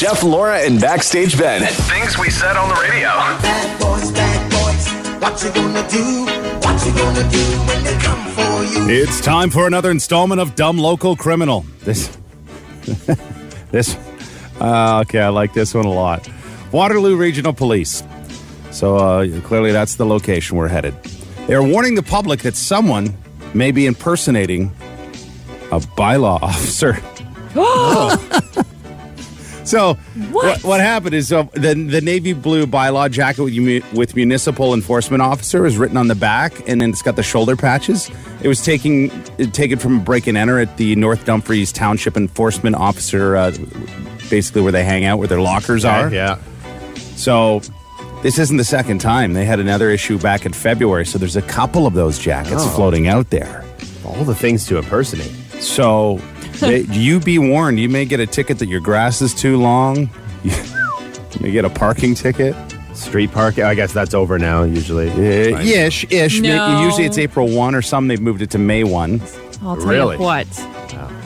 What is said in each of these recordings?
Jeff, Laura, and Backstage Ben. Things we said on the radio. Bad boys, bad boys, what you gonna do? What you gonna do when they come for you? It's time for another installment of Dumb Local Criminal. This, this, uh, okay, I like this one a lot. Waterloo Regional Police. So uh, clearly, that's the location we're headed. They are warning the public that someone may be impersonating a bylaw officer. So what? what happened is uh, the the navy blue bylaw jacket with, mu- with municipal enforcement officer is written on the back, and then it's got the shoulder patches. It was taking taken from a break and enter at the North Dumfries Township Enforcement Officer, uh, basically where they hang out, where their lockers are. Yeah. So this isn't the second time. They had another issue back in February. So there's a couple of those jackets Oh. floating out there. All the things to impersonate. So they, you be warned. You may get a ticket that your grass is too long. You may get a parking ticket. Street parking. I guess that's over now. Usually. Uh, ish, ish. No. Usually it's April 1 or some. They've moved it to May 1. I'll tell Really? you what.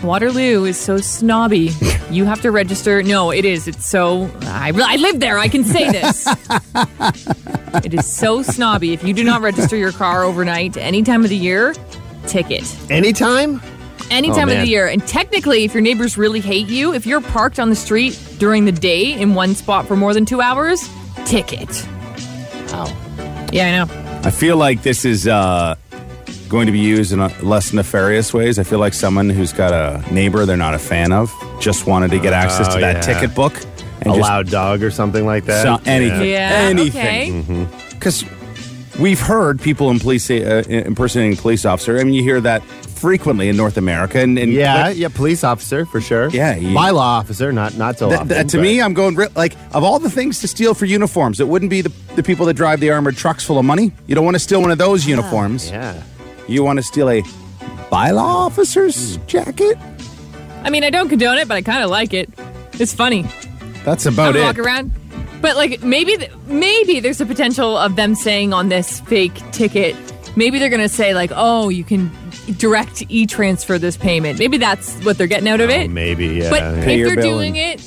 Waterloo is so snobby. you have to register. No, it is. It's so. I, I live there. I can say this. it is so snobby. If you do not register your car overnight any time of the year, ticket. Anytime. Any Oh, time of the year. And technically, if your neighbors really hate you, if you're parked on the street during the day in one spot for more than two hours, ticket. Wow. Yeah, I know. I feel like this is uh, going to be used in a less nefarious ways. I feel like someone who's got a neighbor they're not a fan of just wanted to get access to Oh, that yeah. ticket book. A just loud dog or something like that. So- anything. Yeah. Anything. Okay. because we've heard people in police uh, impersonating police officer. I mean, you hear that frequently in North America, and, and Yeah, like, yeah, police officer for sure. Yeah, you- bylaw officer, not not so th- often. th- to but- me, I'm going re- like of all the things to steal for uniforms, it wouldn't be the, the people that drive the armored trucks full of money. You don't want to steal one of those ah. uniforms. yeah. You want to steal a bylaw officer's hmm. jacket. I mean, I don't condone it, but I kind of like it. It's funny. That's about it. walk around. But like maybe th- maybe there's a potential of them saying on this fake ticket, maybe they're gonna say like, oh, you can direct e-transfer this payment. Maybe that's what they're getting out of Oh, it. maybe. Yeah. but yeah. Pay if your they're bill doing it,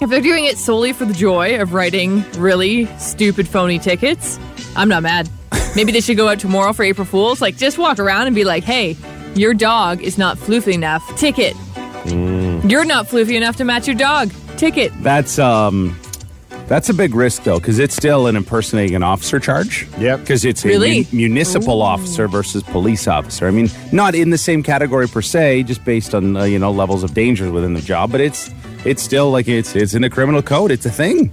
if they're doing it solely for the joy of writing really stupid phony tickets, I'm not mad. Maybe they should go out tomorrow for April Fools. Like just walk around and be like, hey, your dog is not floofy enough. Ticket. Mm. You're not floofy enough to match your dog. Ticket. That's um, that's a big risk though, because it's still an impersonating an officer charge. Yep. Because it's Really? a mun- municipal officer versus police officer. I mean, not in the same category per se, just based on uh, you know levels of danger within the job, but it's it's still like it's it's in the criminal code. It's a thing.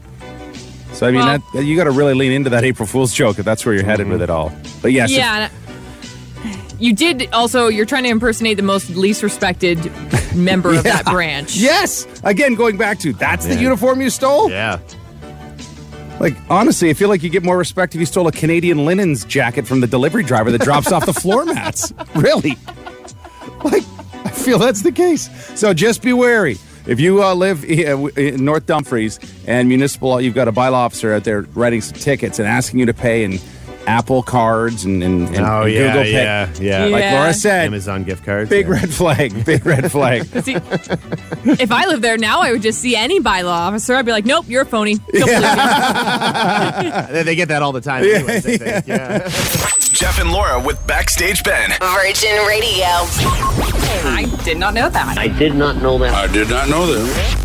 So I mean, Well- that, you got to really lean into that April Fool's joke if that's where you're headed with it all. But yes, Yeah. and I- You did also, you're trying to impersonate the most least respected member of that branch. Yes. Again, going back to that's the uniform you stole. yeah. Like honestly, I feel like you get more respect if you stole a Canadian linens jacket from the delivery driver that drops off the floor mats. Really? Like I feel that's the case. So just be wary. If you uh, live uh, in North Dumfries and municipal, you've got a bylaw officer out there writing some tickets and asking you to pay in Apple cards and, and, and Oh and yeah, Google Pay. yeah, yeah. Like Yeah. Laura said, Amazon gift cards. big yeah. red flag, big red flag. See, if I lived there now, I would just see any bylaw officer. I'd be like, nope, you're a phony. Don't believe. They, they get that all the time. Anyways, I think. Yeah. Jeff and Laura with Backstage Ben. Virgin Radio. I did not know that. I did not know that. I did not know that.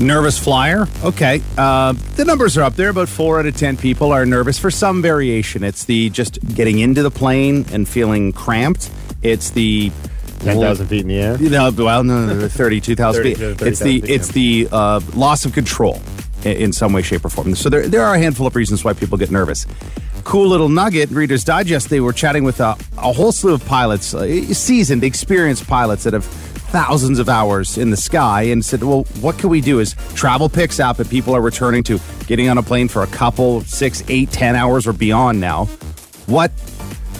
Nervous flyer. Okay. Uh, the numbers are up there. About four out of 10 people are nervous for some variation. It's the just getting into the plane and feeling cramped. It's the. Ten thousand feet in the air. You know, well, no, no, no, 32,000 feet. 30, It's the, it's the uh, loss of control in some way, shape, or form. So there, there are a handful of reasons why people get nervous. Cool little nugget, Reader's Digest, they were chatting with a, a whole slew of pilots, uh, seasoned, experienced pilots that have thousands of hours in the sky and said, well, what can we do? As travel picks up and people are returning to getting on a plane for a couple, six, eight, ten hours or beyond now, what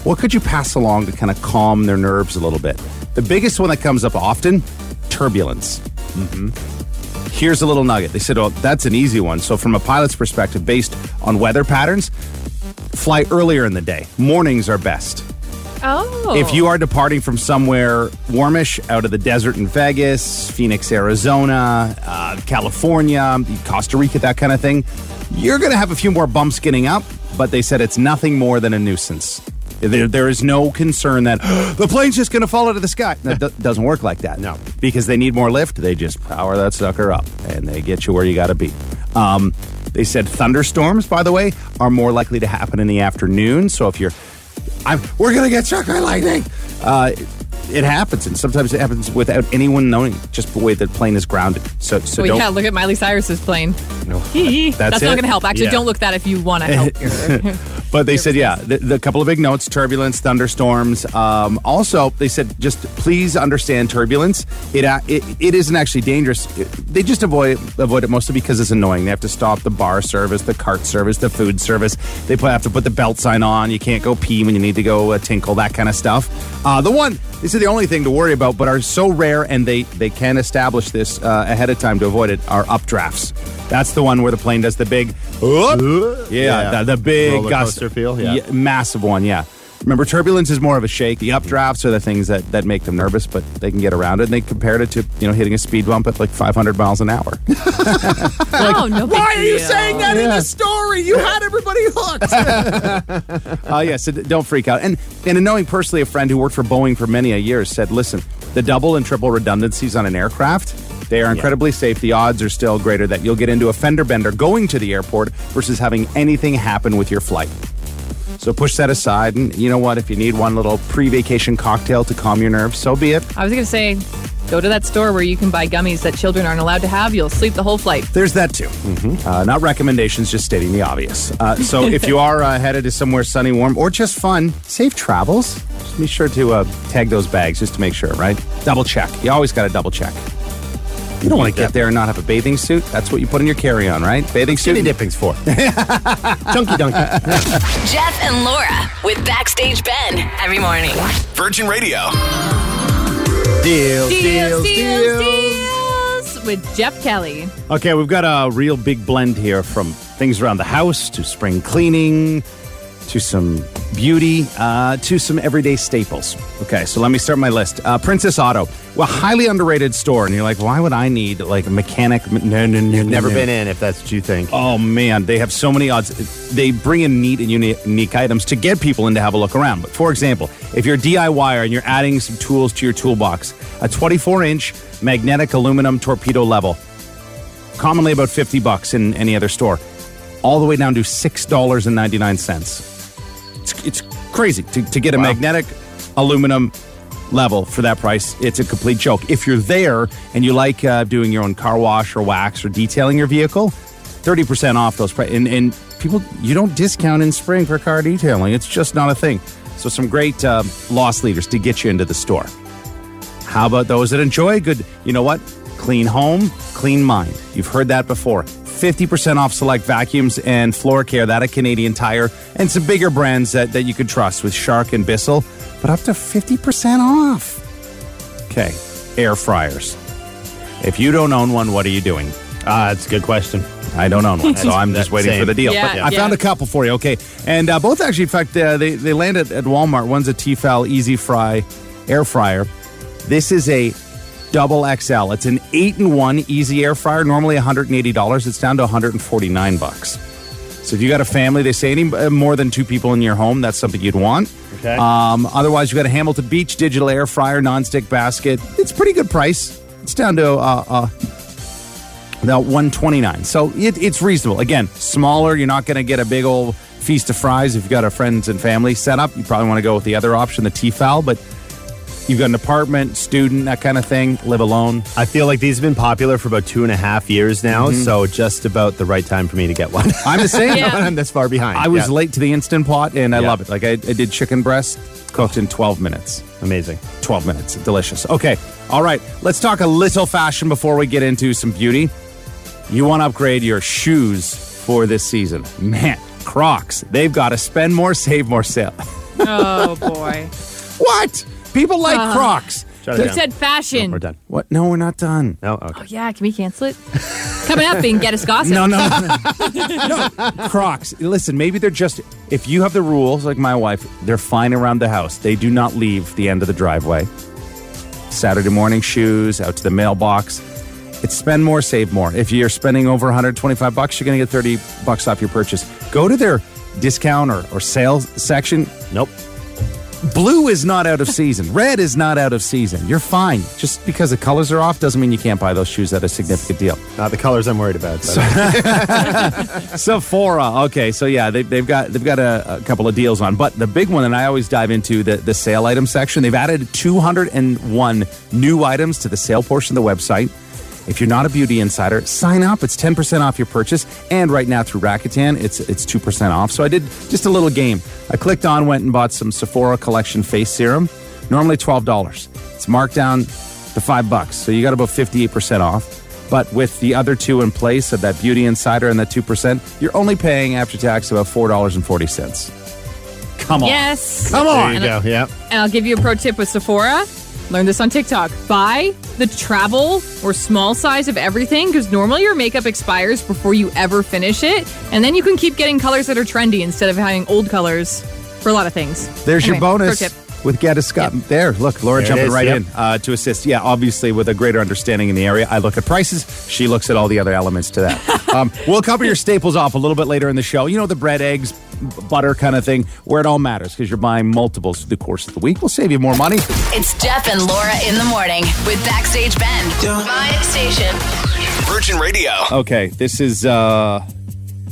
what could you pass along to kind of calm their nerves a little bit? The biggest one that comes up often turbulence. Mm-hmm. Here's a little nugget. They said, oh, that's an easy one. So, from a pilot's perspective, based on weather patterns, fly earlier in the day. Mornings are best. Oh. If you are departing from somewhere warmish out of the desert in Vegas, Phoenix, Arizona, uh, California, Costa Rica, that kind of thing, you're going to have a few more bumps getting up, but they said it's nothing more than a nuisance. There, there is no concern that the plane's just going to fall out of the sky. That do- doesn't work like that. No. Because they need more lift, they just power that sucker up and they get you where you got to be. Um, they said thunderstorms, by the way, are more likely to happen in the afternoon. So if you're I'm, we're gonna get struck by lightning. Uh, it happens, and sometimes it happens without anyone knowing, just the way the plane is grounded. So, so well, yeah, look at Miley Cyrus's plane. No. Hee. That's, not going to help. Actually, Yeah. don't look that if you want to help. But they said, yeah, the, the couple of big notes: turbulence, thunderstorms. Um, also, they said, just please understand turbulence. It uh, it, it isn't actually dangerous. It- they just avoid avoid it mostly because it's annoying. They have to stop the bar service, the cart service, the food service. They put, have to put the belt sign on. You can't go pee when you need to go uh, tinkle, that kind of stuff. Uh, the one this is the only thing to worry about, but are so rare, and they they can establish this uh, ahead of time to avoid it. Are updrafts. That's the one where the plane does the big, whoop. yeah, Yeah. The, the big gust, coaster feel, yeah. massive one, yeah. Remember, turbulence is more of a shake. The updrafts are the things that, that make them nervous, but they can get around it. And they compared it to you know hitting a speed bump at like 500 miles an hour. oh no! Why big are you deal. saying that in the story? You had everybody hooked. uh, yeah, so d- don't freak out. And and knowing personally a friend who worked for Boeing for many a year said, listen, the double and triple redundancies on an aircraft. They are incredibly safe. The odds are still greater that you'll get into a fender bender going to the airport versus having anything happen with your flight. So push that aside. And you know what? If you need one little pre vacation cocktail to calm your nerves, so be it. I was going to say, go to that store where you can buy gummies that children aren't allowed to have. You'll sleep the whole flight. There's that too. Uh, not recommendations, just stating the obvious. Uh, so if you are uh, headed to somewhere sunny, warm, or just fun, safe travels. Just be sure to uh, tag those bags just to make sure, right? Double check. You always got to double check. You don't want to get there and not have a bathing suit. That's what you put in your carry on, right? Bathing suit. Skinny dipping's for. Chunky donkey. Jeff and Laura with Backstage Ben every morning. Virgin Radio. Deals, Deals, deals, deals with Jeff Kelly. Okay, we've got a real big blend here from things around the house to spring cleaning to some beauty uh, to some everyday staples. Okay, so let me start my list. Uh, Princess Auto, well, highly underrated store, and you're like, why would I need like a mechanic? No, no, no, Never no. been in, if that's what you think. Oh man, they have so many odds. They bring in neat and unique items to get people in to have a look around. But for example, if you're a DIYer and you're adding some tools to your toolbox, a 24 inch magnetic aluminum torpedo level, commonly about 50 bucks in any other store, all the way down to $6.99. It's, it's crazy to, to get a magnetic aluminum level for that price. It's a complete joke. If you're there and you like uh, doing your own car wash or wax or detailing your vehicle, 30% off those prices. And, and people, you don't discount in spring for car detailing. It's just not a thing. So some great uh, loss leaders to get you into the store. How about those that enjoy good, you know what? Clean home, clean mind. You've heard that before. 50% off select vacuums and floor care, that a Canadian Tire, and some bigger brands that, that you could trust with Shark and Bissell, but up to 50% off. Okay, air fryers. If you don't own one, what are you doing? Ah, that's a good question. I don't own one, so I'm just waiting same. for the deal. Yeah, but I found a couple for you. Okay, and uh, both actually, in fact, uh, they they landed at Walmart. One's a Tefal Easy Fry air fryer. This is a double XL. It's an eight in one easy air fryer. Normally 180 dollars. It's down to 149 bucks. So if you got a family, they say any uh, more than two people in your home, that's something you'd want. Okay. Um, otherwise, you got a Hamilton Beach digital air fryer nonstick basket. It's pretty good price. It's down to uh, uh, about 129 so it, it's reasonable again smaller you're not going to get a big old feast of fries if you've got a friends and family setup you probably want to go with the other option the tfal but you've got an apartment student that kind of thing live alone I feel like these have been popular for about two and a half years now, mm-hmm. so just about the right time for me to get one. i'm the same Yeah. I'm this far behind. i was Yeah. late to the instant pot and i Yeah. love it like I, I did chicken breast cooked in 12 minutes Amazing. 12 minutes. Delicious. Okay. All right. Let's talk a little fashion before we get into some beauty. You want to upgrade your shoes for this season. Man, Crocs. They've got to spend more, save more, sale. Oh boy. what? People like uh-huh. Crocs. Shut it You down. said fashion. We're done. What? No, we're not done. No, oh, okay. Yeah, can we cancel it? Coming up being Get Us Gossip. No, no, no. no. Crocs. Listen, maybe they're just. If you have the rules, like my wife, they're fine around the house. They do not leave the end of the driveway. Saturday morning shoes out to the mailbox. It's spend more, save more. If you're spending over 125 bucks, you're going to get 30 bucks off your purchase. Go to their discount or, or sales section. Nope. Blue is not out of season. Red is not out of season. You're fine. Just because the colors are off doesn't mean you can't buy those shoes at a significant deal. Not the colors I'm worried about. Sephora. Okay, so yeah, they, they've got they've got a, a couple of deals on, but the big one that I always dive into the the sale item section. They've added 201 new items to the sale portion of the website. If you're not a beauty insider, sign up. It's 10% off your purchase, and right now through Rakuten, it's it's 2% off. So I did just a little game. I clicked on, went and bought some Sephora collection face serum. Normally $12. It's marked down to five bucks, so you got about 58% off. But with the other two in place of that Beauty Insider and that 2%, you're only paying after tax about $4.40. Come on. Yes. Come on. there on. you go. Yeah. And I'll give you a pro tip with Sephora. Learn this on TikTok. Buy the travel or small size of everything because normally your makeup expires before you ever finish it. And then you can keep getting colors that are trendy instead of having old colors for a lot of things. There's your bonus. With Gaddis a Scott. There, look, Laura There jumping is, right yep. in uh, to assist. Yeah, obviously with a greater understanding in the area. I look at prices. She looks at all the other elements to that. um, we'll cover your staples off a little bit later in the show. You know, the bread, eggs, butter kind of thing, where it all matters because you're buying multiples through the course of the week. We'll save you more money. It's Jeff and Laura in the morning with Backstage Ben. My station. Virgin Radio. Okay, this is uh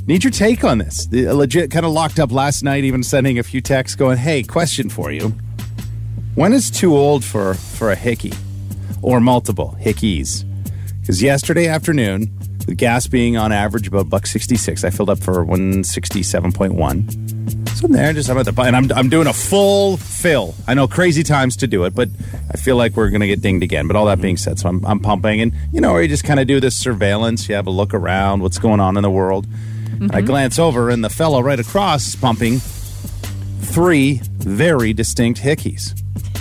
need your take on this. The- legit kind of locked up last night, even sending a few texts going, "Hey, question for you. When is too old for for a hickey or multiple hickeys?" Because yesterday afternoon, with gas being on average about buck sixty six, I filled up for one sixty seven point one. So I'm there, just I'm at the and I'm I'm doing a full fill. I know crazy times to do it, but I feel like we're gonna get dinged again. But all that being said, so I'm I'm pumping, and you know, where you just kind of do this surveillance. You have a look around, what's going on in the world. I mm-hmm. glance over, and the fellow right across is pumping three very distinct hickeys.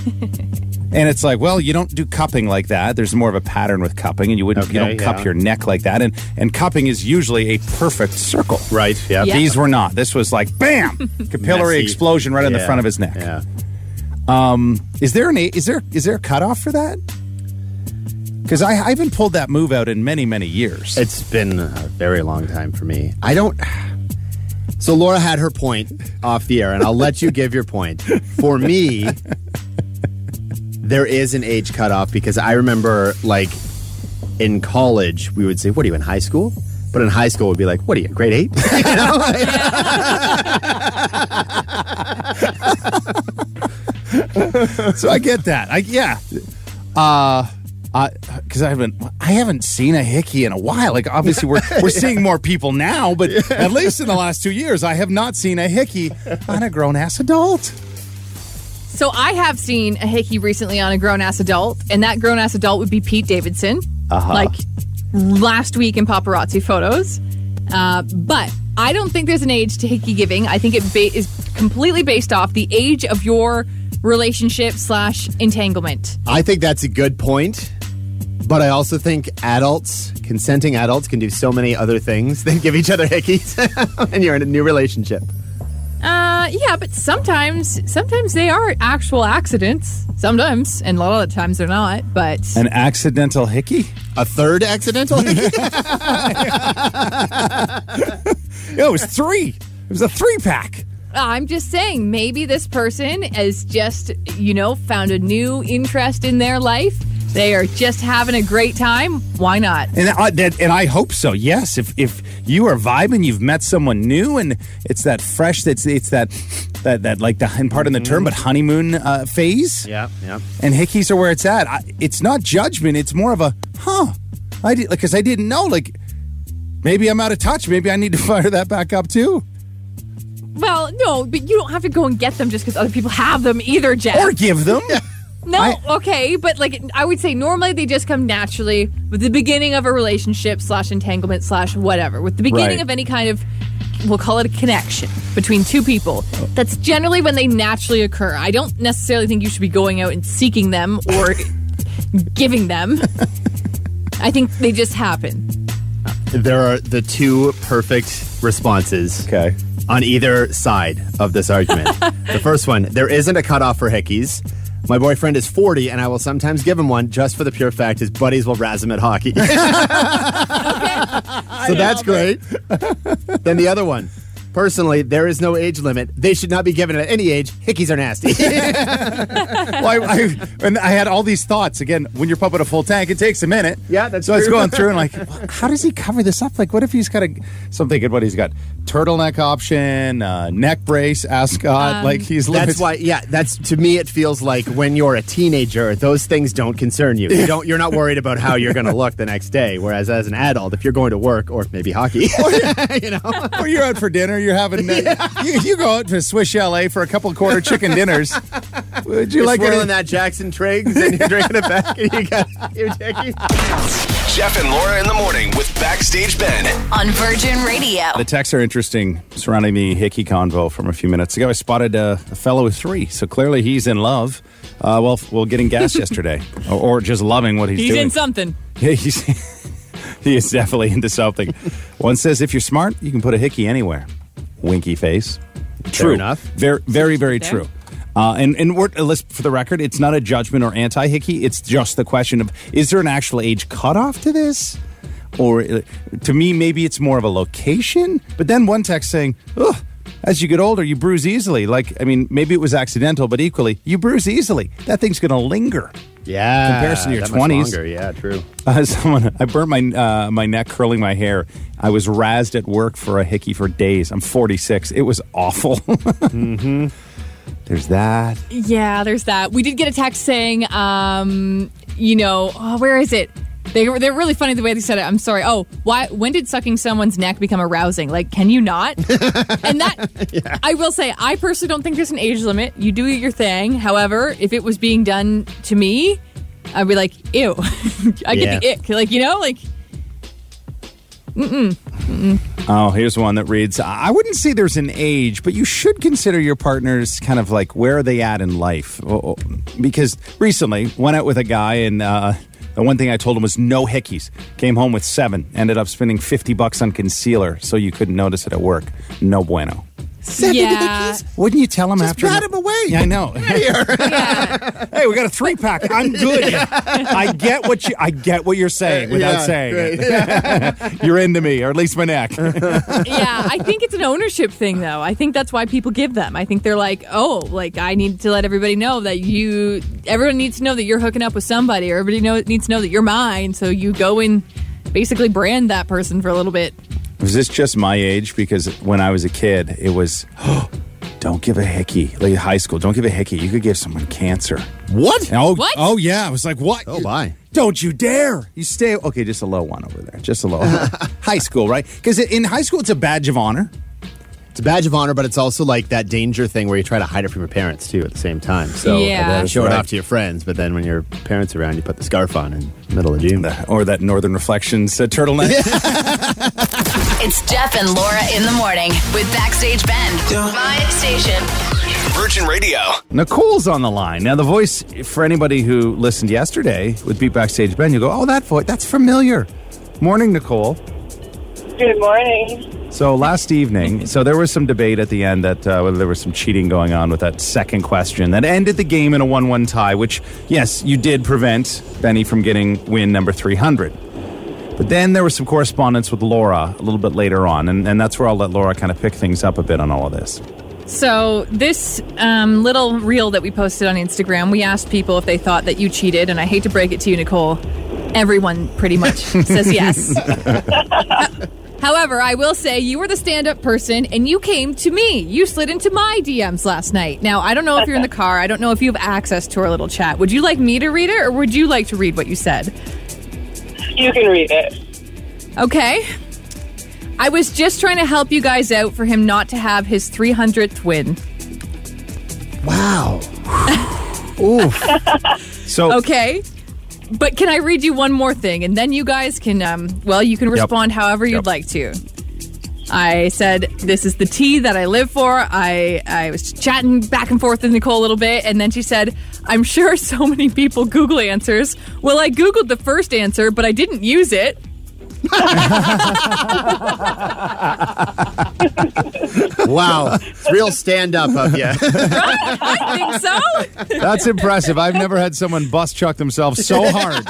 And it's like, well, you don't do cupping like that. There's more of a pattern with cupping, and you wouldn't you Okay, don't cup yeah. your neck like that. And and cupping is usually a perfect circle. Right. Yeah. Yeah. These were not. This was like bam, capillary Messy. explosion right in the Yeah. front of his neck. Yeah. Um, Is there an is there is there a cutoff for that? Because I, I haven't pulled that move out in many many years. It's been a very long time for me. I don't. So Laura had her point off the air, and I'll let you give your point. For me, there is an age cutoff because I remember, like, in college, we would say, "What are you in high school?" But in high school, we'd be like, "What are you, grade eight? you know? so I get that. I yeah. Uh because I haven't, I haven't seen a hickey in a while. Like obviously, we're we're seeing more people now, but at least in the last two years, I have not seen a hickey on a grown ass adult. So I have seen a hickey recently on a grown ass adult, and that grown ass adult would be Pete Davidson, like last week in paparazzi photos. Uh, but I don't think there's an age to hickey giving. I think it ba- is completely based off the age of your relationship slash entanglement. I think that's a good point. But I also think adults, consenting adults, can do so many other things than give each other hickeys, and you're in a new relationship. Uh, yeah, but sometimes, sometimes they are actual accidents. Sometimes, and a lot of the times they're not. But An accidental hickey? A third accidental hickey? It was three. It was a three pack. I'm just saying, maybe this person has just, you know, found a new interest in their life. They are just having a great time. Why not? And I, that, and I hope so. Yes, if if you are vibing, you've met someone new, and it's that fresh. That's it's that that that like the and pardon the term, but honeymoon uh, phase. Yeah. Yeah. And hickeys are where it's at. I, it's not judgment. It's more of a huh. I did because I didn't know. Like maybe I'm out of touch. Maybe I need to fire that back up too, Well, no, but you don't have to go and get them just because other people have them either, Jeff. or give them. no, I- okay, but like I would say, normally they just come naturally with the beginning of a relationship slash entanglement slash whatever. With the beginning Right. of any kind of, we'll call it a connection between two people. That's generally when they naturally occur. I don't necessarily think you should be going out and seeking them or giving them. I think they just happen. There are the two perfect responses. Okay. On either side of this argument. the first one, there isn't a cutoff for hickeys. My boyfriend is 40, and I will sometimes give him one just for the pure fact his buddies will razz him at hockey. so that's great. then the other one. Personally, there is no age limit. They should not be given at any age. Hickeys are nasty. well, I, I, and I had all these thoughts. Again, when you're pumping a full tank, it takes a minute. Yeah, that's so I was true. going through and like, how does he cover this up? Like, what if he's got a? So I'm thinking, what he's got: turtleneck option, uh, neck brace, ascot. like he's That's why, yeah. That's to me. It feels like when you're a teenager, those things don't concern you. You don't. You're not worried about how you're going to look the next day. Whereas as an adult, if you're going to work or maybe hockey, you know, or you're out for dinner. You're having. Uh, you, you go out to Swiss Chalet for a couple quarter chicken dinners. Would you you're like swirling any- that Jackson Triggs and you're drinking it back and you got your ticky. Jeff and Laura in the morning with Backstage Ben. On Virgin Radio. The texts are interesting surrounding the Hickey convo from a few minutes ago. I spotted a, a fellow with three, so clearly he's in love. Uh, well, well, getting gas yesterday, or, or just loving what he's, He's doing. He's in something. Yeah, he's he is definitely into something. One says, if you're smart, you can put a hickey anywhere. Winky face. True enough. Very, very, very There. true. Uh, and and for the record, it's not a judgment or anti hickey. It's just the question of is there an actual age cutoff to this? Or uh, to me, maybe it's more of a location. But then one text saying, "Ugh, as you get older, you bruise easily." Like, I mean, maybe it was accidental, but equally, you bruise easily. That thing's going to linger. Yeah, Comparison to your 20s. longer, Yeah, true. Uh, someone, I burnt my uh, my neck curling my hair. I was razzed at work for a hickey for days. I'm 46. It was awful. mm-hmm. There's that. Yeah, there's that. We did get a text saying, um, you know, oh, where is it? They were, they're really funny the way they said it. I'm sorry. Oh, why? When did sucking someone's neck become arousing? Like, can you not? and that, I will say, I personally don't think there's an age limit. You do your thing. However, if it was being done to me, I'd be like, ew. I get the ick. Like, you know, like, Oh, here's one that reads I wouldn't say there's an age, but you should consider your partners kind of like where are they at in life? Oh, oh, Because recently went out with a guy and uh, the one thing I told him was no hickeys. Came home with seven. Ended up spending 50 bucks on concealer so you couldn't notice it at work. No bueno. Yeah. Wouldn't you tell him after? pat him away. Yeah, I know. hey, we got a three pack. I'm good. I get what you. I get what you're saying without Yeah, saying it. you're into me, or at least my neck. yeah, I think it's an ownership thing, though. I think that's why people give them. I think they're like, oh, like I need to let everybody know that you. Everyone needs to know that you're hooking up with somebody, or everybody know, needs to know that you're mine. So you go and basically brand that person for a little bit. Was this just my age? Because when I was a kid, it was. oh, Don't give a hickey. Like high school, don't give a hickey. You could give someone cancer. What? Oh, What? oh yeah. I was like, what? Oh, my. Don't you dare! You stay. Okay, just a low one over there. Just a low. high school, right? Because in high school, it's a badge of honor. It's a badge of honor, but it's also like that danger thing where you try to hide it from your parents too at the same time. So Yeah. you show it Right. off to your friends, but then when your parents are around, you put the scarf on in the middle of June. Or that Northern Reflections uh, turtleneck. It's Jeff and Laura in the morning with Backstage Ben. My station. Virgin Radio. Nicole's on the line. Now, the voice, for anybody who listened yesterday with Beat Backstage Ben, you go, oh, that voice, that's familiar. Morning, Nicole. Good morning. So last evening, so there was some debate at the end that uh, whether there was some cheating going on with that second question that ended the game in a 1 1 tie, which, yes, you did prevent Benny from getting win number 300. But then there was some correspondence with Laura a little bit later on, and, and that's where I'll let Laura kind of pick things up a bit on all of this. So this um, little reel that we posted on Instagram, we asked people if they thought that you cheated, and I hate to break it to you, Nicole. Everyone pretty much says yes. However, I will say you were the stand-up person, and you came to me. You slid into my DMs last night. Now I don't know if you're in the car. I don't know if you have access to our little chat. Would you like me to read it, or would you like to read what you said? You can read it. Okay. I was just trying to help you guys out for him not to have his 300th win. Wow. So, Okay. But can I read you one more thing? And then you guys can, um, well, you can respond however you'd Yep. like to. I said, This is the tea that I live for. I, I was chatting back and forth with Nicole a little bit, and then she said, I'm sure so many people Google answers. Well, I Googled the first answer, but I didn't use it. Wow, it's real stand up of you. I think so. That's impressive. I've never had someone bust chuck themselves so hard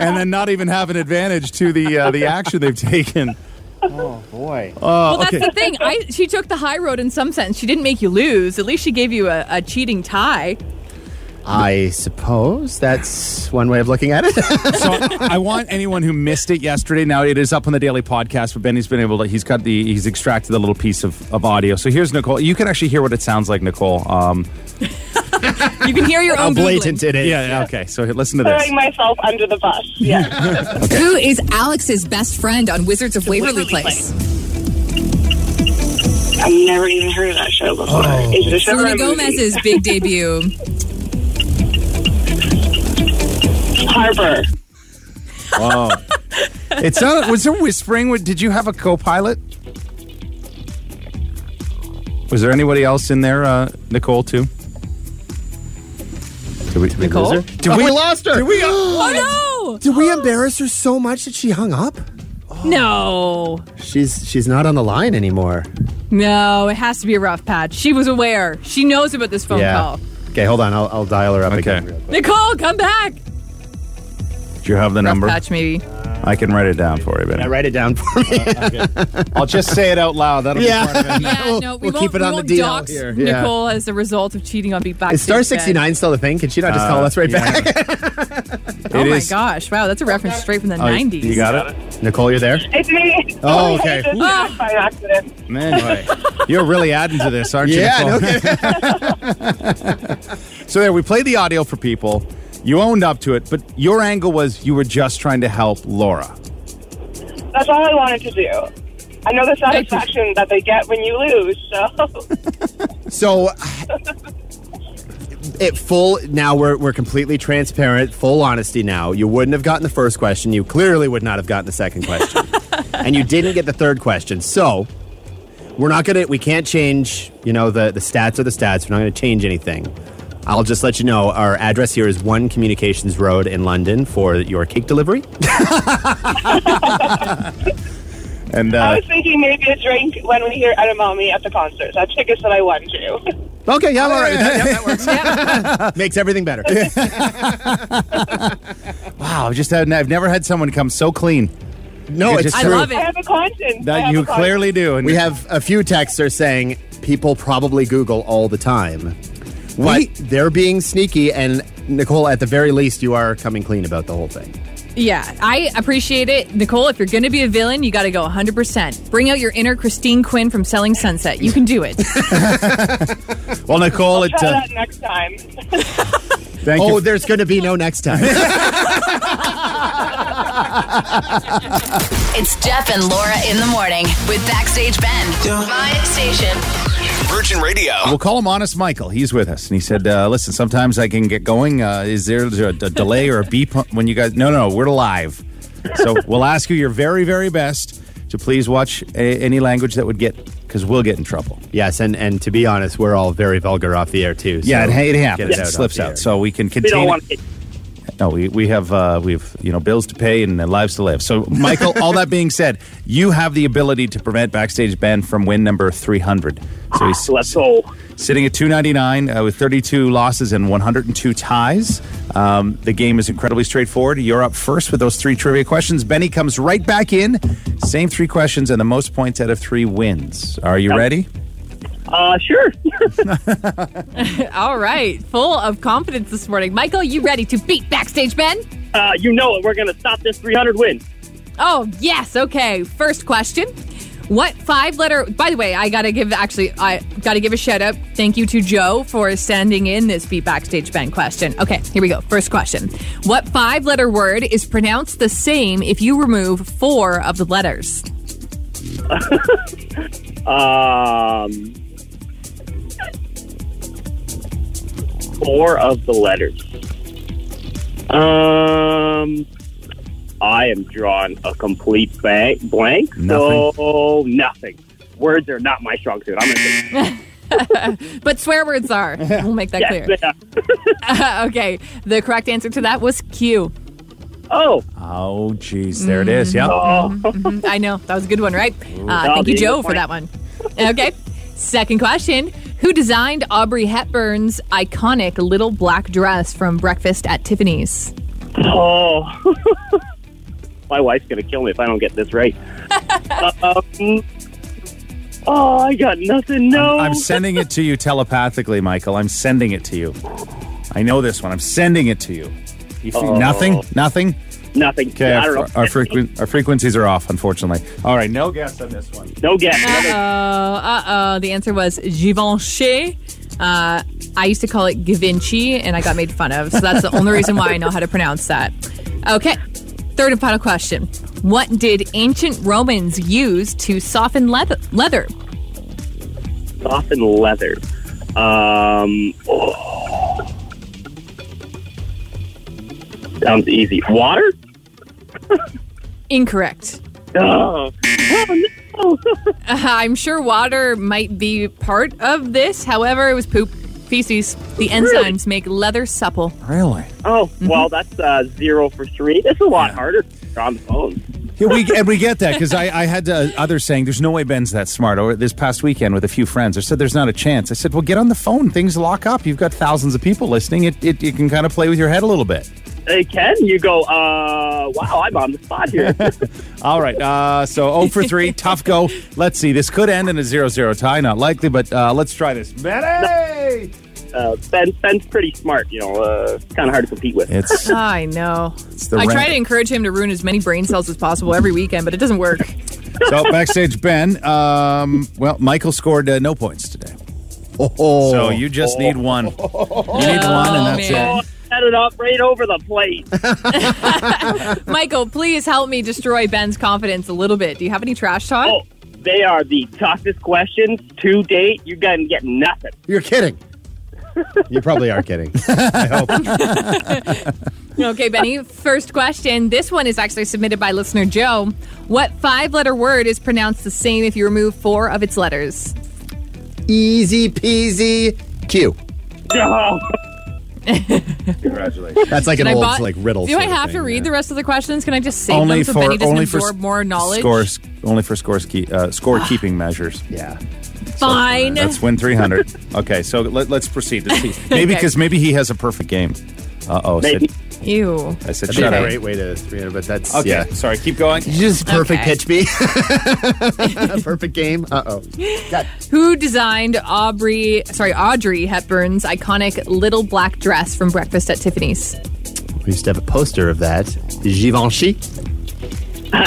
and then not even have an advantage to the uh, the action they've taken. Oh boy. Uh, well, that's the thing. I, she took the high road in some sense. She didn't make you lose. At least she gave you a, a cheating tie. I suppose that's one way of looking at it. So I want anyone who missed it yesterday. Now it is up on the daily podcast, but Benny's been able to. He's got the. He's extracted the little piece of, of audio. So here's Nicole. You can actually hear what it sounds like, Nicole. Um, You can hear your How own blatant Googling. it is. yeah, yeah. Okay. So listen to this. Throwing myself under the bus. Yeah. Who is Alex's best friend on Wizards of Waverly Waverly Place? I've never even heard of that show before. Is it a show or Selena? Gomez's big debut. Harper. Wow. It sounded. Was there whispering? Did you have a co-pilot? Was there anybody else in there, uh, Nicole? Too. Did we, Nicole? Did Oh, we lost her. Did we? Oh no. Did we embarrass her so much that she hung up? no! No. She's she's not on the line anymore. No, it has to be a rough patch. She was aware. She knows about this phone call. Okay, hold on. I'll, I'll dial her up Okay. again. real quick. Nicole, come back. Do you have the Rough number? patch, maybe. I can write it down for you, Benny. Yeah, write it down for me. I'll just say it out loud. That'll Yeah. be part of it. Yeah, We'll- no, we we'll won't, keep it we on the won't DL dox here. Yeah. Nicole as a result of cheating on Beat Back. Is star 69 still a thing? Can she not just call us right yeah. back? Oh It my is- gosh! Wow, that's a reference straight from the Oh, '90s. You got it, Nicole, you're there? It's me. Oh, okay. It's just Ah. by accident. man. You're really adding to this, aren't you? Yeah, Nicole? no kidding. So there, we play the audio for people. You owned up to it, but your angle was you were just trying to help Laura. That's all I wanted to do. I know the satisfaction that they get when you lose, so So, it full. Now we're we're completely transparent, full honesty. Now you wouldn't have gotten the first question. You clearly would not have gotten the second question, and you didn't get the third question. So, we're not gonna. We can't change. You know the the stats are the stats. We're not gonna change anything. I'll just let you know our address here is One Communications Road in London for your cake delivery. And I uh, was thinking maybe a drink when we hear Edamame at the concert. That's tickets that I won to. Okay, yeah, all right. That, yeah, that works. Makes everything better. wow, I've just had, I've never had someone come so clean. No, You it's just- I true. love I have a conscience. That you a conscience. clearly do. And We have a few texters saying people probably Google all the time. But they're being sneaky, and Nicole, at the very least, you are coming clean about the whole thing. Yeah, I appreciate it, Nicole. If you're going to be a villain, you got to go 100. percent Bring out your inner Christine Quinn from Selling Sunset. You can do it. well, Nicole, it. Try Uh, that next time. thank Oh, you. there's going to be no next time. It's Jeff and Laura in the morning with Backstage Ben. My station. Virgin Radio. We'll call him Honest Michael. He's with us, and he said, uh, "Listen, sometimes I can get going. Uh, is there a, a delay or a beep when you guys? No, no, no, we're live. So we'll ask you your very, very best to please watch a, any language that would get because we'll get in trouble. yes, and, and to be honest, we're all very vulgar off the air, too. so yeah, it, it happens. It, off slips out, so we can We don't it. want to. No, we, we have uh, we've you know bills to pay and lives to live. So, Michael, all that being said, you have the ability to prevent backstage Ben from win number three hundred. So he's Let's go. sitting at two ninety nine uh, with thirty two losses and one hundred and two ties. Um, the game is incredibly straightforward. You're up first with those three trivia questions. Benny comes right back in, same three questions, and the most points out of three wins. Are you ready? Uh, sure. All right, full of confidence this morning. Michael, you ready to beat Backstage Ben? Uh, you know it. We're going to stop this 300 win. Oh, yes. Okay. First question. What five letter by the way, I gotta give actually I gotta give a shout out. Thank you to Joe for sending in this beat backstage Ben question. Okay, here we go. First question. What five letter word is pronounced the same if you remove four of the letters? Um, four of the letters. Um, I am drawing a complete blank. blank Nothing. So nothing. Words are not my strong suit. I'm gonna say But swear words are. We'll make that yes, clear. they are. okay. The correct answer to that was Q. Oh, Oh, geez, there it is. Yep. Mhm. I know. That was a good one, right? Uh, thank you, Joe, for that one. Okay. Second question Who designed Aubrey Hepburn's iconic little black dress from Breakfast at Tiffany's? oh. my wife's gonna kill me if I don't get this right. um, oh, I got nothing. No. I'm sending it to you telepathically, Michael. I'm sending it to you. I know this one. I'm sending it to you. you feel- Oh. Nothing? Nothing? Nothing. Okay, I don't our, know. our, frequen- our frequencies are off, unfortunately. All right, no guess on this one. no guess. Uh oh. Uh oh. The answer was Givenchy. Uh, I used to call it Givenchy, and I got made fun of. So that's the only reason why I know how to pronounce that. Okay. Third and final question. What did ancient Romans use to soften leather? leather? Soften leather. Um. oh. Sounds easy. Water? Incorrect. Oh, oh no. Uh, I'm sure water might be part of this. However, it was poop, feces. The enzymes make leather supple. Really? Oh, well, that's uh, zero for three. This is a lot harder on the phone. Yeah, we, and we get that because I, I had uh, others saying there's no way Ben's that smart. Or this past weekend with a few friends, I said there's not a chance. I said, well, get on the phone. Things lock up. You've got thousands of people listening. It, it you can kind of play with your head a little bit. Hey, Ken, you go, uh, wow, I'm on the spot here. All right. Uh, so 0 for 3, tough go. Let's see. This could end in a 0 0 tie. Not likely, but uh, let's try this. Benny! uh, ben, Ben's pretty smart, you know, uh, kind of hard to compete with. It's I know. the I try rank. to encourage him to ruin as many brain cells as possible every weekend, but it doesn't work. so backstage, Ben. Um, well, Michael scored uh, no points today. Oh, So you just need one. You need one, and that's man. it. Set it up right over the plate. Michael, please help me destroy Ben's confidence a little bit. Do you have any trash talk? Oh, they are the toughest questions to date. You're going to get nothing. You're kidding. you probably are kidding. I hope. Okay, Benny. First question. This one is actually submitted by listener Joe. What five letter word is pronounced the same if you remove four of its letters? Easy peasy. Q. Oh, Congratulations. That's like Can an I old bot- like riddle. Do I sort of have to thing, read yeah. the rest of the questions? Can I just save only them so for Benny doesn't only for absorb more knowledge? Scores only for scores key, uh, score keeping measures. Yeah. Fine. Let's win three hundred. okay, so let, let's proceed. Let's see. Maybe Okay. because maybe he has a perfect game. Uh oh. Maybe. Ew. I said That'd be a up. great way to 300, but that's Okay, yeah. sorry. Keep going. You just perfect Okay. pitch me. perfect game. Uh oh. Who designed Aubrey, sorry, Audrey Hepburn's iconic little black dress from Breakfast at Tiffany's? We used to have a poster of that. Givenchy.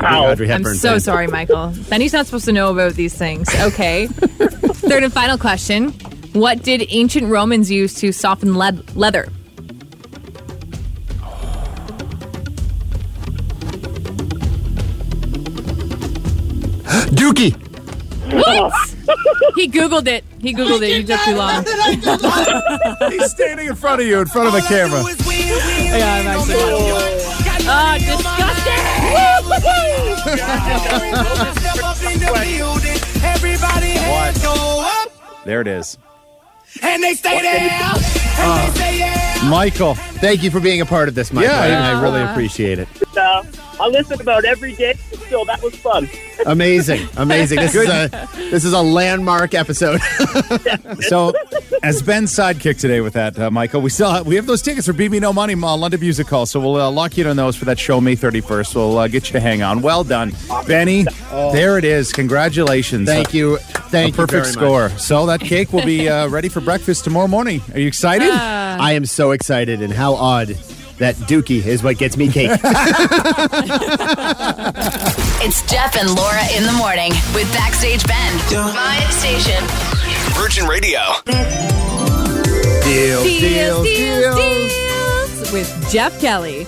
Ow. Audrey I'm Hepburn so fan. sorry, Michael. Benny's not supposed to know about these things. Okay. Third and final question. What did ancient Romans use to soften lead- leather? Dookie. He Googled it. He Googled it. You took too long. He's standing in front of you, in front of a camera. Yeah, I'm actually. Ah, Everybody hands go up There it is. and they stay there. And they say yeah. Michael. Thank you for being a part of this, Michael. Yeah, I, I really appreciate it. Uh, I listen about every day. Still, that was fun. Amazing, amazing. This is a this is a landmark episode. So, as Ben's sidekick today with that, uh, Michael, we still have, we have those tickets for BB No Money uh, London Music Hall. So we'll uh, lock you in on those for that show May 31st. We'll uh, get you to hang on. Well done, Benny. There it is. Congratulations. Oh. Thank you, thank a perfect you score. very So that cake will be uh, ready for breakfast tomorrow morning. Are you excited? Much. I am so excited, and how odd that Dookie is what gets me cake. It's Jeff and Laura in the morning with Backstage Ben. Vibe Station. Virgin Radio. deals, deals, deals, deals with Jeff Kelly.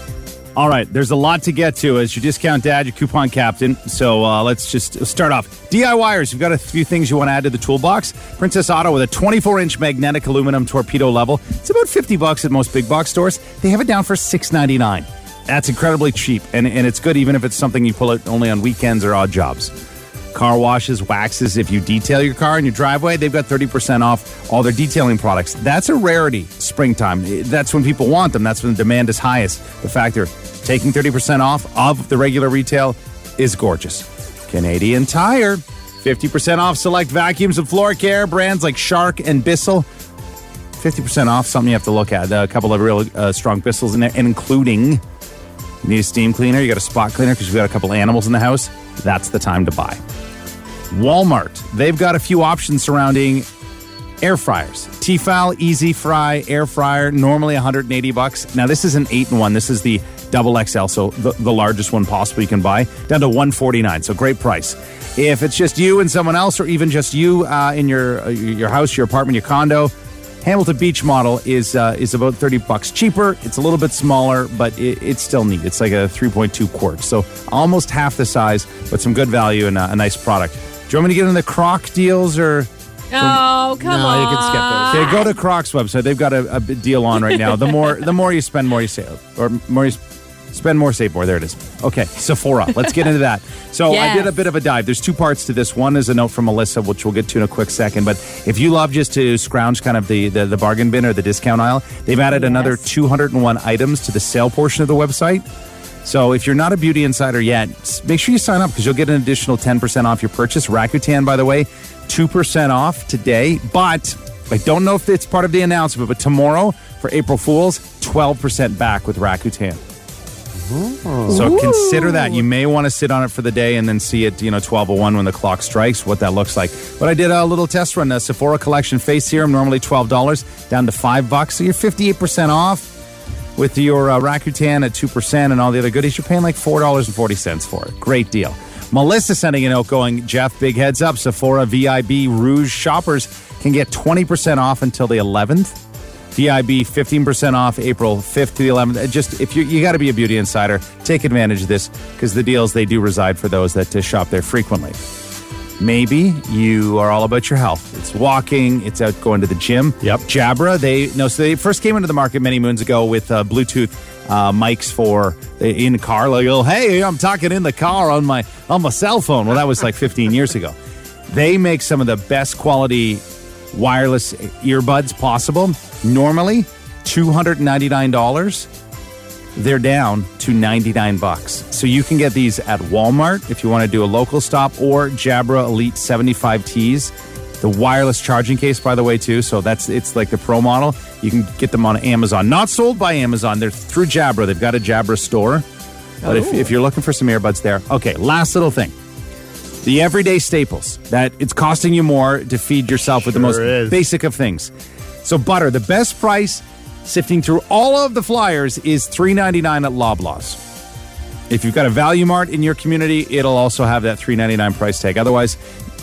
All right, there's a lot to get to as your discount dad, your coupon captain. So uh, let's just start off. DIYers, you've got a few things you want to add to the toolbox. Princess Auto with a 24 inch magnetic aluminum torpedo level. It's about 50 bucks at most big box stores. They have it down for 6.99. That's incredibly cheap, and, and it's good even if it's something you pull out only on weekends or odd jobs. Car washes, waxes, if you detail your car in your driveway, they've got 30% off all their detailing products. That's a rarity springtime. That's when people want them. That's when the demand is highest. The fact they're taking 30% off of the regular retail is gorgeous. Canadian Tire, 50% off select vacuums and floor care brands like Shark and Bissell. 50% off, something you have to look at. A couple of real uh, strong Bissells in there, including need a steam cleaner, you got a spot cleaner because you've got a couple animals in the house. That's the time to buy. Walmart, they've got a few options surrounding air fryers. Tefal Easy Fry air fryer, normally 180 bucks. Now this is an 8 in 1. This is the double XL, so the, the largest one possible you can buy, down to 149. So great price. If it's just you and someone else, or even just you uh, in your uh, your house, your apartment, your condo, Hamilton Beach model is uh, is about 30 bucks cheaper. It's a little bit smaller, but it, it's still neat. It's like a 3.2 quart, so almost half the size, but some good value and a, a nice product. Do you want me to get in the Croc deals or? Oh, come No, on. you can skip those. Okay, go to Croc's website. They've got a, a deal on right now. The more the more you spend, more you save, or more you spend, more save more. There it is. Okay, Sephora. Let's get into that. So I did a bit of a dive. There's two parts to this. One is a note from Melissa, which we'll get to in a quick second. But if you love just to scrounge kind of the the, the bargain bin or the discount aisle, they've added another 201 items to the sale portion of the website. So if you're not a beauty insider yet, make sure you sign up because you'll get an additional 10% off your purchase. Rakuten, by the way, 2% off today. But I don't know if it's part of the announcement, but tomorrow for April Fools, 12% back with Rakuten. So consider that. You may want to sit on it for the day and then see it, you know, 1201 when the clock strikes, what that looks like. But I did a little test run. The Sephora Collection Face Serum, normally $12, down to 5 bucks. So you're 58% off with your uh, Rakuten at 2% and all the other goodies. You're paying like $4.40 for it. Great deal. Melissa sending a note going, Jeff, big heads up. Sephora VIB Rouge shoppers can get 20% off until the 11th. VIB 15% off April 5th to the 11th. Uh, Just if you you got to be a beauty insider, take advantage of this because the deals they do reside for those that uh, shop there frequently. Maybe you are all about your health. It's walking, it's out going to the gym. Yep. Jabra, they no, so they first came into the market many moons ago with uh, Bluetooth uh, mics for in the car. Like, oh, hey, I'm talking in the car on my on my cell phone. Well, that was like 15 years ago. They make some of the best quality wireless earbuds possible. Normally, two hundred ninety nine dollars they're down to 99 bucks. So you can get these at Walmart if you want to do a local stop or Jabra Elite 75Ts. The wireless charging case, by the way, too. So that's it's like the pro model. You can get them on Amazon. Not sold by Amazon. They're through Jabra. They've got a Jabra store. But if, if you're looking for some earbuds there, okay, last little thing. The everyday staples that it's costing you more to feed yourself with the most is. basic of things. So butter, the best price sifting through all of the flyers is $3.99 at Loblaws. If you've got a Valu-mart in your community, it'll also have that $3.99 price tag. Otherwise,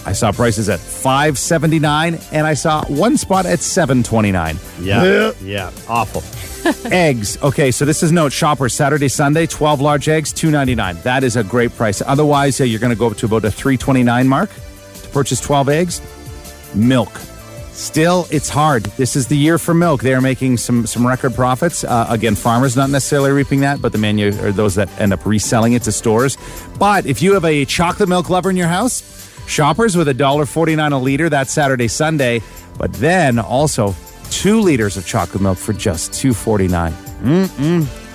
I saw prices at $5.79 and I saw one spot at $7.29. Yeah. Yeah. Awful. eggs. Okay, so this is note shopper Saturday, Sunday, 12 large eggs, 2.99. That is a great price. Otherwise, uh, you're going to go up to about a 3.29 mark to purchase 12 eggs. Milk. Still, it's hard. This is the year for milk. They are making some some record profits. Uh, again, farmers not necessarily reaping that, but the menu or those that end up reselling it to stores. But if you have a chocolate milk lover in your house, shoppers with a dollar forty nine a liter that Saturday, Sunday. But then also two liters of chocolate milk for just two forty nine.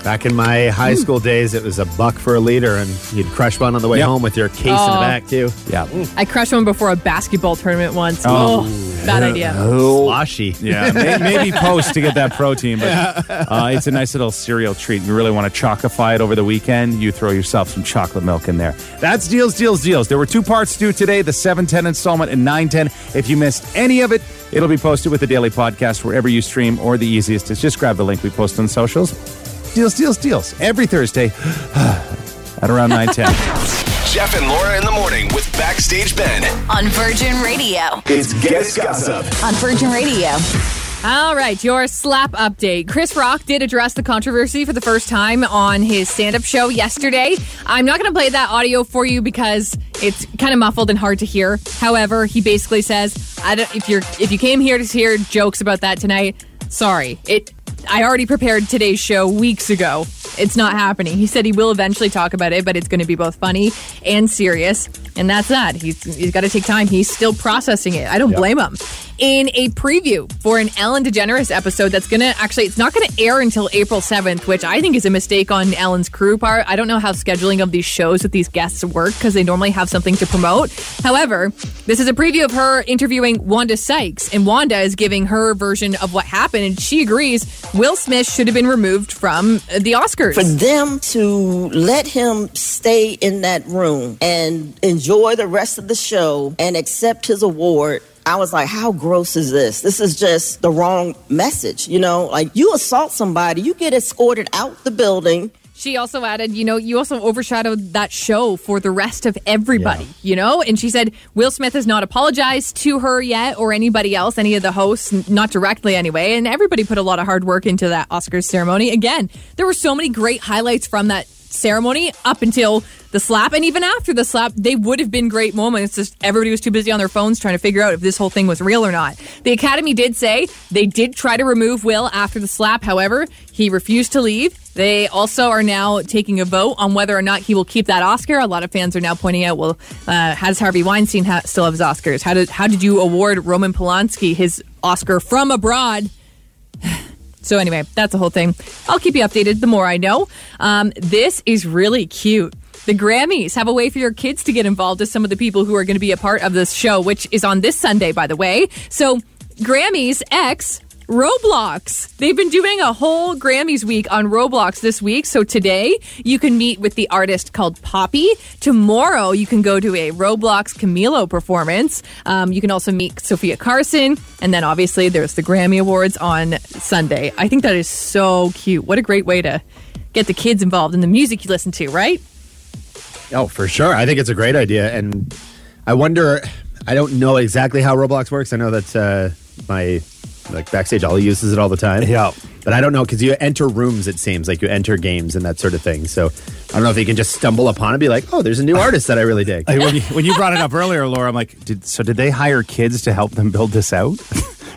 Back in my high school days, it was a buck for a liter, and you'd crush one on the way Yep. home with your case in Oh. the back, too. Yeah. I crushed one before a basketball tournament once. Oh. Oh, bad idea. Sloshy. Yeah, may, maybe post to get that protein, but uh, it's a nice little cereal treat. You really want to chocify it over the weekend, you throw yourself some chocolate milk in there. That's Deals, Deals, Deals. There were two parts due today, the 710 installment and 910. If you missed any of it, it'll be posted with the daily podcast wherever you stream, or the easiest is just grab the link we post on socials. Deals, Deals, Deals. Every Thursday at around 910. Jeff and Laura in the morning with Backstage Ben. On Virgin Radio. It's Guest Gossip. On Virgin Radio. All right, your slap update. Chris Rock did address the controversy for the first time on his stand up show yesterday. I'm not going to play that audio for you because it's kind of muffled and hard to hear. However, he basically says, I don't, if you're if you came here to hear jokes about that tonight, sorry. It I already prepared today's show weeks ago. It's not happening. He said he will eventually talk about it, but it's going to be both funny and serious. And that's that. He's, he's got to take time. He's still processing it. I don't blame him. In a preview for an Ellen DeGeneres episode that's going to actually, it's not going to air until April 7th, which I think is a mistake on Ellen's crew part. I don't know how scheduling of these shows with these guests work because they normally have something to promote. However, this is a preview of her interviewing Wanda Sykes, and Wanda is giving her version of what happened, and she agrees Will Smith should have been removed from the the For them to let him stay in that room and enjoy the rest of the show and accept his award. I was like, how gross is this? This is just the wrong message. You know, like you assault somebody, you get escorted out the building. She also added, you know, you also overshadowed that show for the rest of everybody, you know? And she said Will Smith has not apologized to her yet or anybody else, any of the hosts, not directly anyway. And everybody put a lot of hard work into that Oscars ceremony. Again, there were so many great highlights from that ceremony up until the slap. And even after the slap they would have been great moments. Just everybody was too busy on their phones trying to figure out if this whole thing was real or not. The academy did say they did try to remove will after the slap. However he refused to leave. They also are now taking a vote on whether or not he will keep that oscar. A lot of fans are now pointing out well uh, has harvey weinstein ha- still have his oscars? How did how did you award roman polanski his oscar from abroad so anyway, that's the whole thing. I'll keep you updated the more I know. Um, this is really cute. The Grammys have a way for your kids to get involved as some of the people who are going to be a part of this show, which is on this Sunday, by the way. So Grammys X Roblox. They've been doing a whole Grammys week on Roblox this week. So today you can meet with the artist called Poppy. Tomorrow you can go to a Roblox Camilo performance. Um, you can also meet Sofia Carson. And then obviously there's the Grammy Awards on Sunday. I think that is so cute. What a great way to get the kids involved in the music you listen to, right? Oh, for sure. I think it's a great idea. And I wonder, I don't know exactly how Roblox works. I know that uh, my like backstage Ollie uses it all the time. Yeah. But I don't know because you enter rooms, it seems like you enter games and that sort of thing. So I don't know if you can just stumble upon it and be like, oh, there's a new artist that I really dig. Like, when, you, when you brought it up earlier, Laura, I'm like, did, so did they hire kids to help them build this out?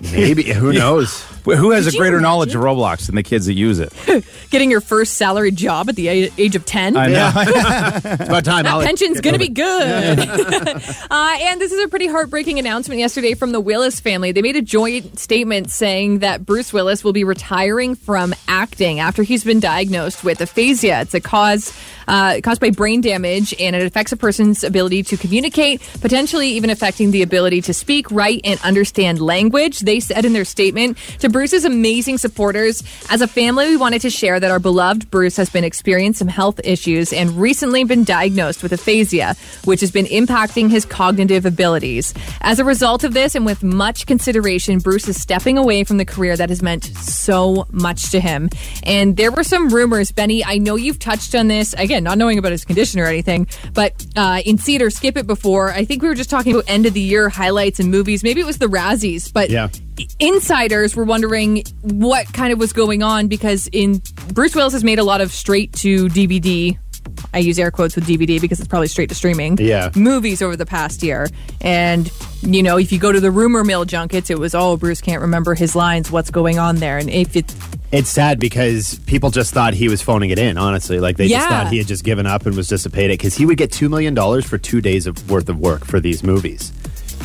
Maybe. Who knows? Who has Could a greater knowledge of Roblox than the kids that use it? Getting your first salary job at the age of 10. I know. It's about time. That Ollie. pension's going to be it. good. uh, and this is a pretty heartbreaking announcement yesterday from the Willis family. They made a joint statement saying that Bruce Willis will be retiring from acting after he's been diagnosed with aphasia. It's a cause uh, caused by brain damage, and it affects a person's ability to communicate, potentially even affecting the ability to speak, write, and understand language. They said in their statement to Bruce's amazing supporters, as a family, we wanted to share that our beloved Bruce has been experiencing some health issues and recently been diagnosed with aphasia, which has been impacting his cognitive abilities. As a result of this, and with much consideration, Bruce is stepping away from the career that has meant so much to him. And there were some rumors, Benny. I know you've touched on this again, not knowing about his condition or anything, but uh, in Cedar Skip It before, I think we were just talking about end of the year highlights and movies. Maybe it was the Razzies, but Yeah. Insiders were wondering what kind of was going on because in Bruce Willis has made a lot of straight to DVD. I use air quotes with DVD because it's probably straight to streaming. Yeah. Movies over the past year. And, you know, if you go to the rumor mill junkets, it was, oh, Bruce can't remember his lines. What's going on there? And if it, It's sad because people just thought he was phoning it in, honestly. Like they just thought he had just given up and was dissipated because he would get $2 million for two days of worth of work for these movies.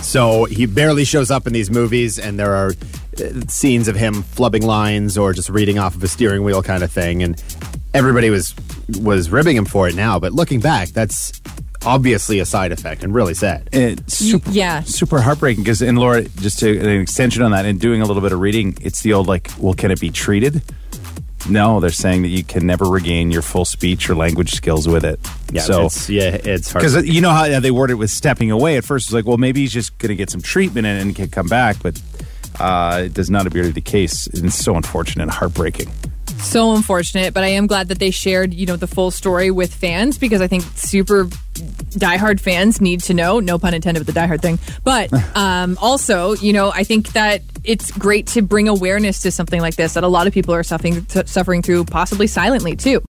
So he barely shows up in these movies, and there are uh, scenes of him flubbing lines or just reading off of a steering wheel kind of thing. And everybody was was ribbing him for it now. But looking back, that's obviously a side effect and really sad. It's super, yeah. super heartbreaking because, and Laura, just to an extension on that, and doing a little bit of reading, it's the old like, well, can it be treated? No, they're saying that you can never regain your full speech or language skills with it. Yeah, so it's, yeah, it's hard. because you know how they worded it with stepping away. At first, it was like, well, maybe he's just going to get some treatment and, and can come back, but uh, it does not appear to be the case. And it's so unfortunate and heartbreaking. So unfortunate, but I am glad that they shared, you know, the full story with fans because I think super diehard fans need to know. No pun intended with the diehard thing, but um, also, you know, I think that it's great to bring awareness to something like this that a lot of people are suffering suffering through, possibly silently too.